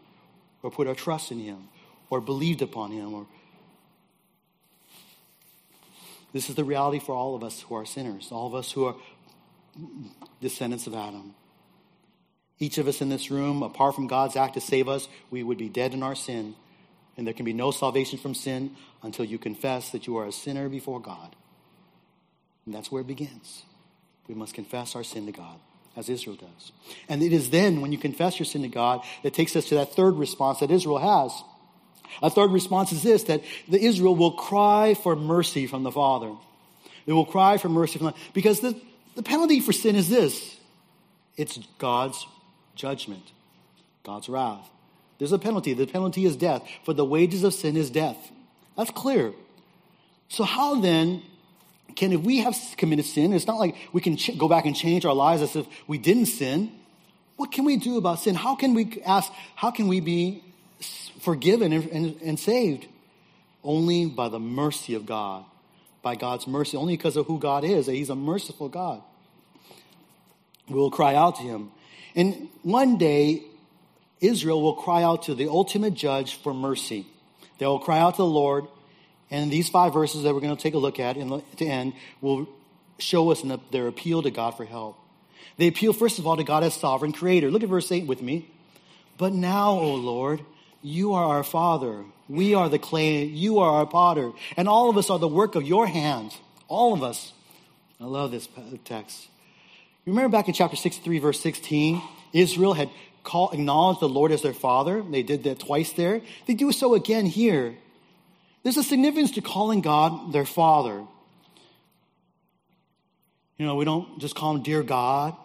or put our trust in him or believed upon him or this is the reality for all of us who are sinners, all of us who are descendants of Adam. Each of us in this room, apart from God's act to save us, we would be dead in our sin and there can be no salvation from sin until you confess that you are a sinner before God. And that's where it begins. We must confess our sin to God, as Israel does. And it is then, when you confess your sin to God, that takes us to that third response that Israel has. A third response is this that the Israel will cry for mercy from the Father. They will cry for mercy from the because the, the penalty for sin is this it's God's judgment, God's wrath. There's a penalty. The penalty is death. For the wages of sin is death. That's clear. So, how then can, if we have committed sin, it's not like we can ch- go back and change our lives as if we didn't sin. What can we do about sin? How can we ask, how can we be forgiven and, and, and saved? Only by the mercy of God, by God's mercy, only because of who God is, that He's a merciful God. We will cry out to Him. And one day, Israel will cry out to the ultimate judge for mercy. They will cry out to the Lord, and these five verses that we're going to take a look at in the, end will show us the, their appeal to God for help. They appeal, first of all, to God as sovereign creator. Look at verse 8 with me. But now, O Lord, you are our Father. We are the clay. You are our potter. And all of us are the work of your hands. All of us. I love this text. Remember back in chapter 63, verse 16, Israel had call, acknowledge the Lord as their father. They did that twice there. They do so again here. There's a significance to calling God their father. You know, we don't just call him dear God.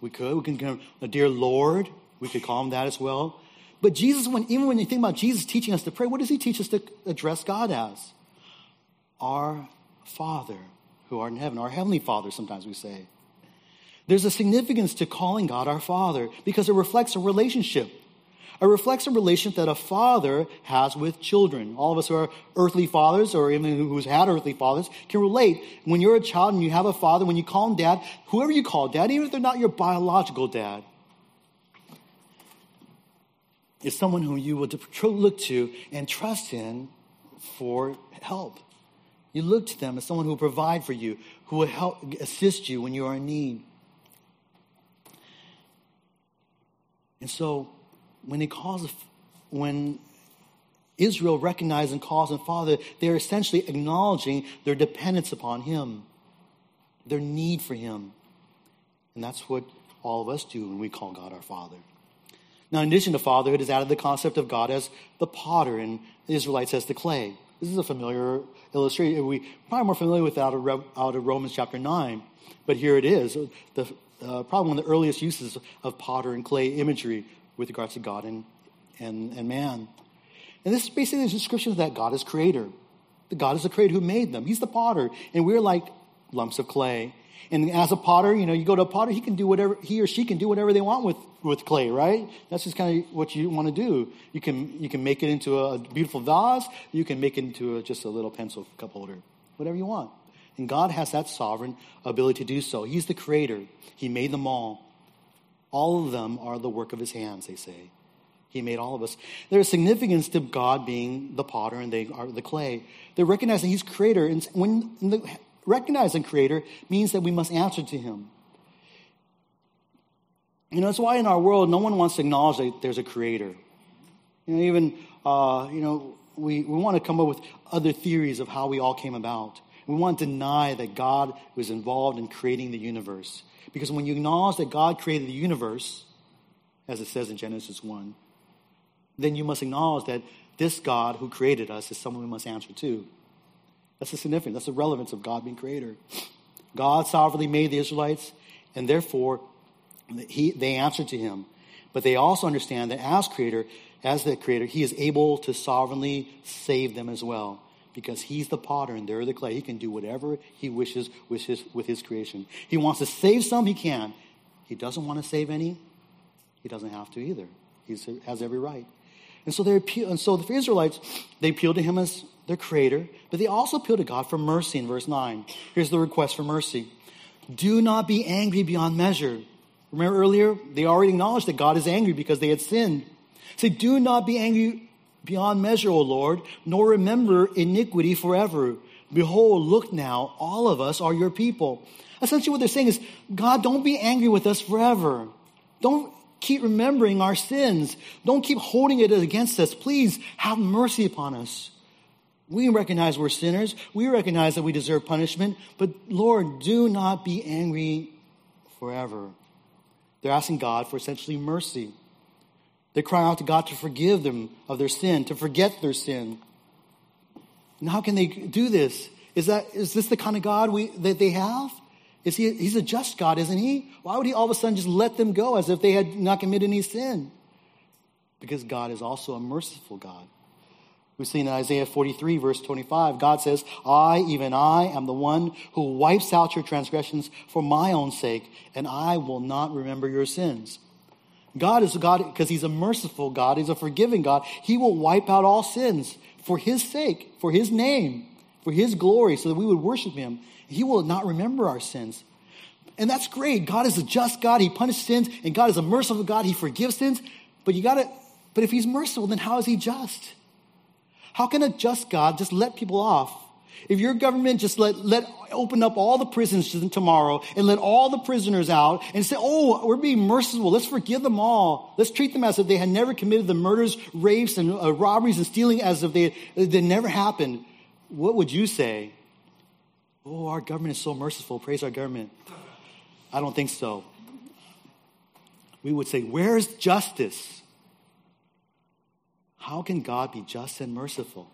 We could. We can call him the dear Lord. We could call him that as well. But Jesus, when, even when you think about Jesus teaching us to pray, what does he teach us to address God as? Our Father who art in heaven. Our Heavenly Father, sometimes we say. There's a significance to calling God our Father because it reflects a relationship. It reflects a relationship that a father has with children. All of us who are earthly fathers or even who's had earthly fathers can relate. When you're a child and you have a father, when you call him dad, whoever you call dad, even if they're not your biological dad, is someone whom you would look to and trust in for help. You look to them as someone who will provide for you, who will help assist you when you are in need. And so when he calls, when Israel recognizes and calls him Father, they're essentially acknowledging their dependence upon him, their need for him. And that's what all of us do when we call God our Father. Now, in addition to fatherhood, is added the concept of God as the potter and the Israelites as the clay. This is a familiar illustration. We're probably more familiar with that out of Romans chapter 9, but here it is. The, uh, probably one of the earliest uses of potter and clay imagery with regards to God and, and, and man. And this is basically a description that God is creator. The God is the creator who made them. He's the potter, and we're like lumps of clay. And as a potter, you know, you go to a potter, he can do whatever, he or she can do whatever they want with, with clay, right? That's just kind of what you want to do. You can, you can make it into a beautiful vase. You can make it into a, just a little pencil cup holder. Whatever you want. And God has that sovereign ability to do so. He's the creator. He made them all. All of them are the work of his hands, they say. He made all of us. There's significance to God being the potter and they are the clay. They're recognizing he's creator. And when the, recognizing creator means that we must answer to him. You know, that's why in our world, no one wants to acknowledge that there's a creator. You know, even, uh, you know, we, we want to come up with other theories of how we all came about. We want to deny that God was involved in creating the universe. Because when you acknowledge that God created the universe, as it says in Genesis 1, then you must acknowledge that this God who created us is someone we must answer to. That's the significance, that's the relevance of God being creator. God sovereignly made the Israelites, and therefore he, they answered to him. But they also understand that as creator, as the creator, he is able to sovereignly save them as well because he's the potter and they're the clay. He can do whatever he wishes with his, with his creation. He wants to save some, he can. He doesn't want to save any, he doesn't have to either. He has every right. And so they appeal, and so the Israelites, they appeal to him as their creator, but they also appeal to God for mercy in verse 9. Here's the request for mercy. Do not be angry beyond measure. Remember earlier, they already acknowledged that God is angry because they had sinned. Say, do not be angry beyond measure, O Lord, nor remember iniquity forever. Behold, look now, all of us are your people. Essentially, what they're saying is, God, don't be angry with us forever. Don't keep remembering our sins. Don't keep holding it against us. Please have mercy upon us. We recognize we're sinners. We recognize that we deserve punishment. But Lord, do not be angry forever. They're asking God for essentially mercy. They cry out to God to forgive them of their sin, to forget their sin. And how can they do this? Is that is this the kind of God we, that they have? Is he, he's a just God, isn't he? Why would he all of a sudden just let them go as if they had not committed any sin? Because God is also a merciful God. We see in Isaiah 43, verse 25, God says, I, even I, am the one who wipes out your transgressions for my own sake, and I will not remember your sins. God is a God, because He's a merciful God, He's a forgiving God. He will wipe out all sins for His sake, for His name, for His glory, so that we would worship Him. He will not remember our sins. And that's great. God is a just God. He punishes sins, and God is a merciful God. He forgives sins. But you gotta, but if He's merciful, then how is He just? How can a just God just let people off? If your government just let, let open up all the prisons tomorrow and let all the prisoners out and say, oh, we're being merciful. Let's forgive them all. Let's treat them as if they had never committed the murders, rapes, and uh, robberies and stealing as if they, they never happened. What would you say? Oh, our government is so merciful. Praise our government. I don't think so. We would say, where's justice? How can God be just and merciful?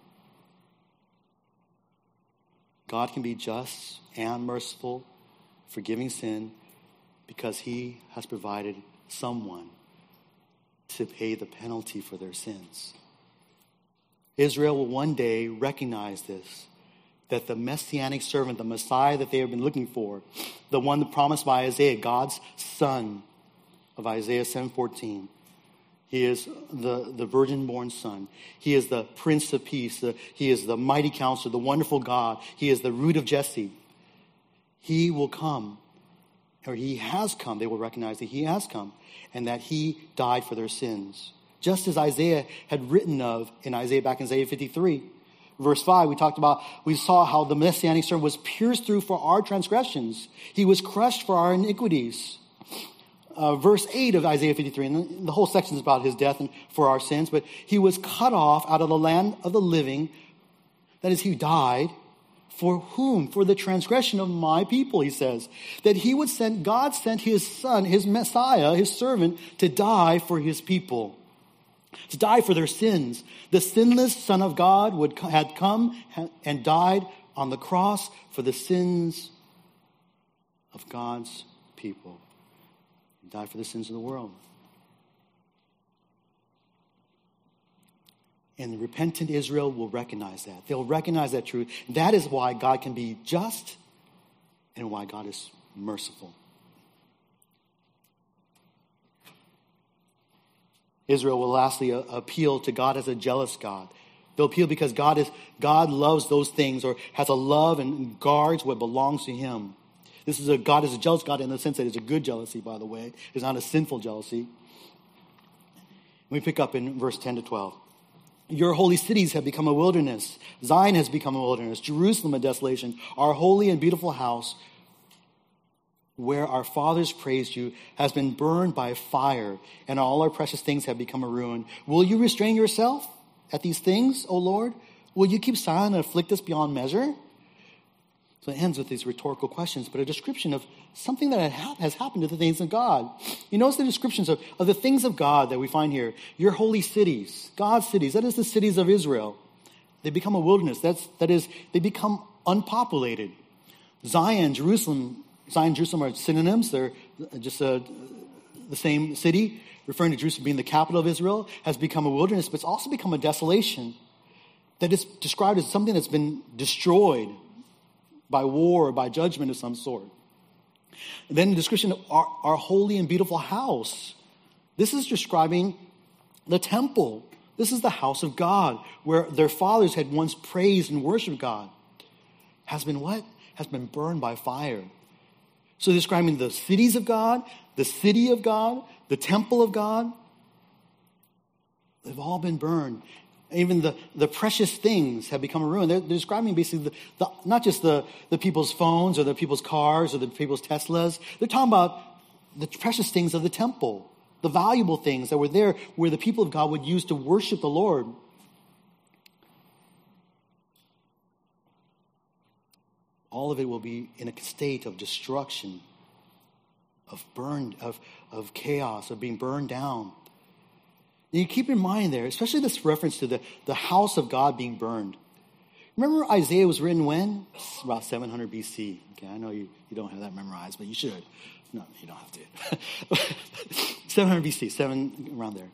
God can be just and merciful, forgiving sin, because he has provided someone to pay the penalty for their sins. Israel will one day recognize this that the messianic servant, the Messiah that they have been looking for, the one promised by Isaiah, God's son of Isaiah 7:14, he is the, the virgin born son. He is the prince of peace. The, he is the mighty counselor, the wonderful God. He is the root of Jesse. He will come, or he has come. They will recognize that he has come and that he died for their sins. Just as Isaiah had written of in Isaiah, back in Isaiah 53. Verse 5, we talked about, we saw how the messianic servant was pierced through for our transgressions. He was crushed for our iniquities uh, verse 8 of Isaiah 53, and the whole section is about his death and for our sins, but he was cut off out of the land of the living. That is, he died. For whom? For the transgression of my people, he says. That he would send, God sent his son, his Messiah, his servant, to die for his people. To die for their sins. The sinless Son of God would, had come and died on the cross for the sins of God's people died for the sins of the world. And the repentant Israel will recognize that. They'll recognize that truth. That is why God can be just and why God is merciful. Israel will lastly uh, appeal to God as a jealous God. They'll appeal because God is God loves those things or has a love and guards what belongs to him. This is a God is a jealous God in the sense that it's a good jealousy, by the way. It's not a sinful jealousy. We pick up in verse 10 to 12. Your holy cities have become a wilderness. Zion has become a wilderness. Jerusalem a desolation. Our holy and beautiful house, where our fathers praised you, has been burned by fire, and all our precious things have become a ruin. Will you restrain yourself at these things, O Lord? Will you keep silent and afflict us beyond measure? So it ends with these rhetorical questions, but a description of something that has happened to the things of God. You notice the descriptions of, of the things of God that we find here. Your holy cities, God's cities, that is the cities of Israel. They become a wilderness. That's, that is, they become unpopulated. Zion, Jerusalem, Zion, Jerusalem are synonyms. They're just uh, the same city, referring to Jerusalem being the capital of Israel, has become a wilderness, but it's also become a desolation that is described as something that's been destroyed by war or by judgment of some sort. And then the description of our, our holy and beautiful house. This is describing the temple. This is the house of God, where their fathers had once praised and worshiped God. Has been what? Has been burned by fire. So describing the cities of God, the city of God, the temple of God. They've all been burned even the, the precious things have become a ruin. They're, they're describing basically the, the, not just the, the people's phones or the people's cars or the people's Teslas. They're talking about the precious things of the temple, the valuable things that were there where the people of God would use to worship the Lord. All of it will be in a state of destruction, of burned, of, of chaos, of being burned down. And you keep in mind there, especially this reference to the, the house of God being burned. Remember Isaiah was written when? About 700 BC. Okay, I know you, you don't have that memorized, but you should. No, you don't have to. 700 BC, seven around there.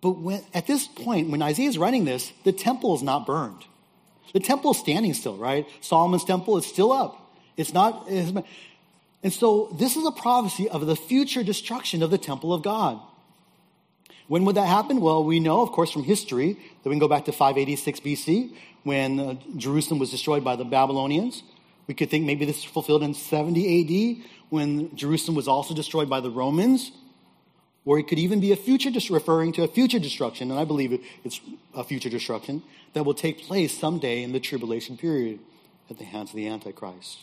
But when, at this point, when Isaiah is writing this, the temple is not burned. The temple is standing still, right? Solomon's temple is still up. It's not. It's, and so this is a prophecy of the future destruction of the temple of God. When would that happen? Well, we know, of course, from history that we can go back to 586 BC when uh, Jerusalem was destroyed by the Babylonians. We could think maybe this is fulfilled in 70 AD when Jerusalem was also destroyed by the Romans. Or it could even be a future, referring to a future destruction, and I believe it's a future destruction that will take place someday in the tribulation period at the hands of the Antichrist.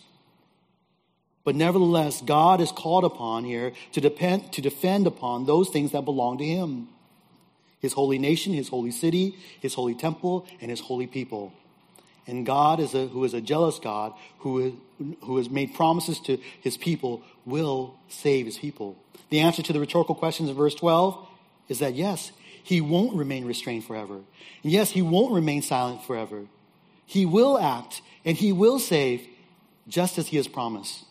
But nevertheless, God is called upon here to, depend, to defend upon those things that belong to Him His holy nation, His holy city, His holy temple, and His holy people. And God, is a, who is a jealous God, who, who has made promises to His people, will save His people. The answer to the rhetorical questions of verse 12 is that yes, He won't remain restrained forever. And yes, He won't remain silent forever. He will act and He will save just as He has promised.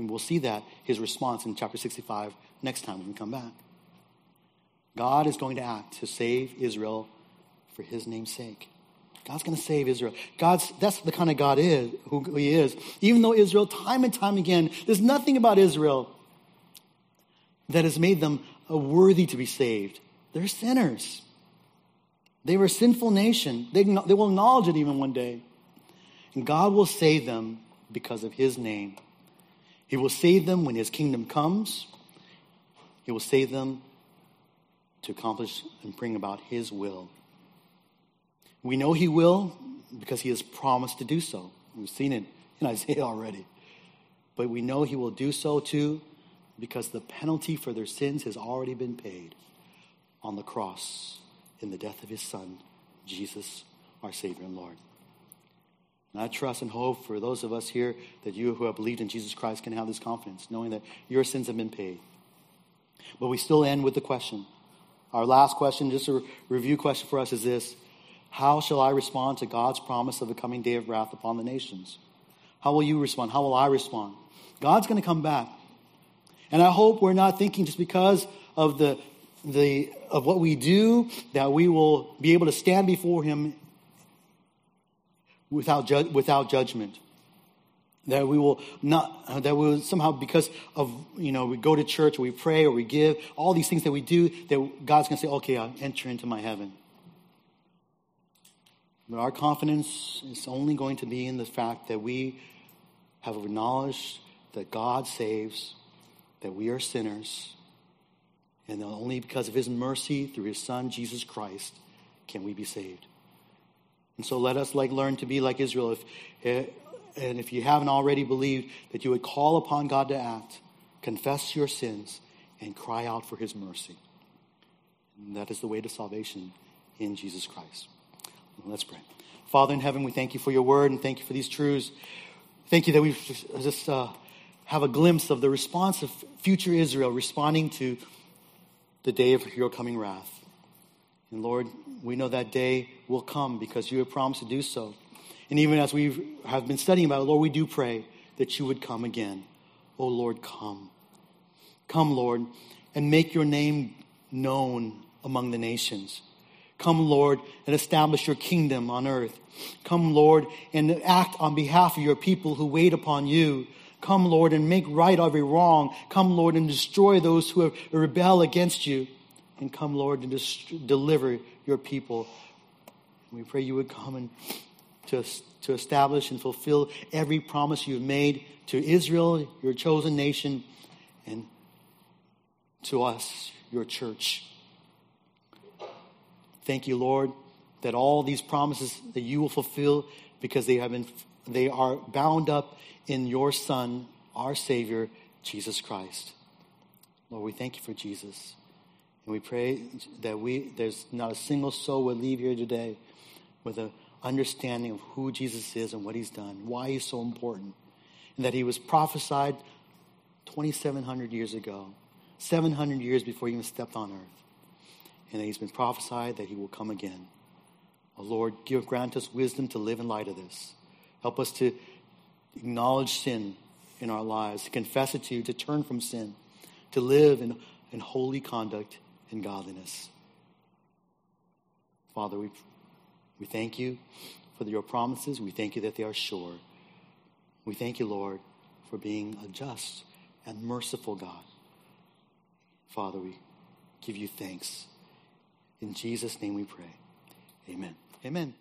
And we'll see that, his response in chapter 65 next time when we come back. God is going to act to save Israel for his name's sake. God's going to save Israel. God's that's the kind of God is who he is. Even though Israel, time and time again, there's nothing about Israel that has made them worthy to be saved. They're sinners. They were a sinful nation. They, they will acknowledge it even one day. And God will save them because of his name. He will save them when his kingdom comes. He will save them to accomplish and bring about his will. We know he will because he has promised to do so. We've seen it in Isaiah already. But we know he will do so too because the penalty for their sins has already been paid on the cross in the death of his son, Jesus, our Savior and Lord. And I trust and hope for those of us here that you who have believed in Jesus Christ can have this confidence, knowing that your sins have been paid. But we still end with the question. Our last question, just a review question for us, is this How shall I respond to God's promise of a coming day of wrath upon the nations? How will you respond? How will I respond? God's going to come back. And I hope we're not thinking just because of the, the of what we do that we will be able to stand before him without, ju- without judgment. That we will not, uh, that we will somehow, because of, you know, we go to church, or we pray, or we give, all these things that we do, that God's going to say, okay, I'll enter into my heaven. But our confidence is only going to be in the fact that we have acknowledged that God saves, that we are sinners, and only because of his mercy through his son, Jesus Christ, can we be saved. And so let us like learn to be like Israel. If, eh, and if you haven't already believed, that you would call upon God to act, confess your sins, and cry out for his mercy. And that is the way to salvation in Jesus Christ. Let's pray. Father in heaven, we thank you for your word and thank you for these truths. Thank you that we just uh, have a glimpse of the response of future Israel responding to the day of your coming wrath. And Lord, we know that day will come because you have promised to do so. And even as we have been studying about it, Lord, we do pray that you would come again. Oh, Lord, come. Come, Lord, and make your name known among the nations. Come, Lord, and establish your kingdom on earth. Come, Lord, and act on behalf of your people who wait upon you. Come, Lord, and make right every wrong. Come, Lord, and destroy those who have rebel against you and come, Lord, and deliver your people. We pray you would come and to, to establish and fulfill every promise you've made to Israel, your chosen nation, and to us, your church. Thank you, Lord, that all these promises that you will fulfill because they have been they are bound up in your Son, our Savior, Jesus Christ. Lord, we thank you for Jesus. And we pray that we, there's not a single soul will leave here today with an understanding of who Jesus is and what he's done, why he's so important, and that he was prophesied 2,700 years ago, 700 years before he even stepped on earth. and that he's been prophesied that he will come again. Oh Lord, give, grant us wisdom to live in light of this. Help us to acknowledge sin in our lives, to confess it to you, to turn from sin, to live in, in holy conduct and godliness. Father, we, we thank you for your promises. We thank you that they are sure. We thank you, Lord, for being a just and merciful God. Father, we give you thanks. In Jesus' name we pray. Amen. Amen.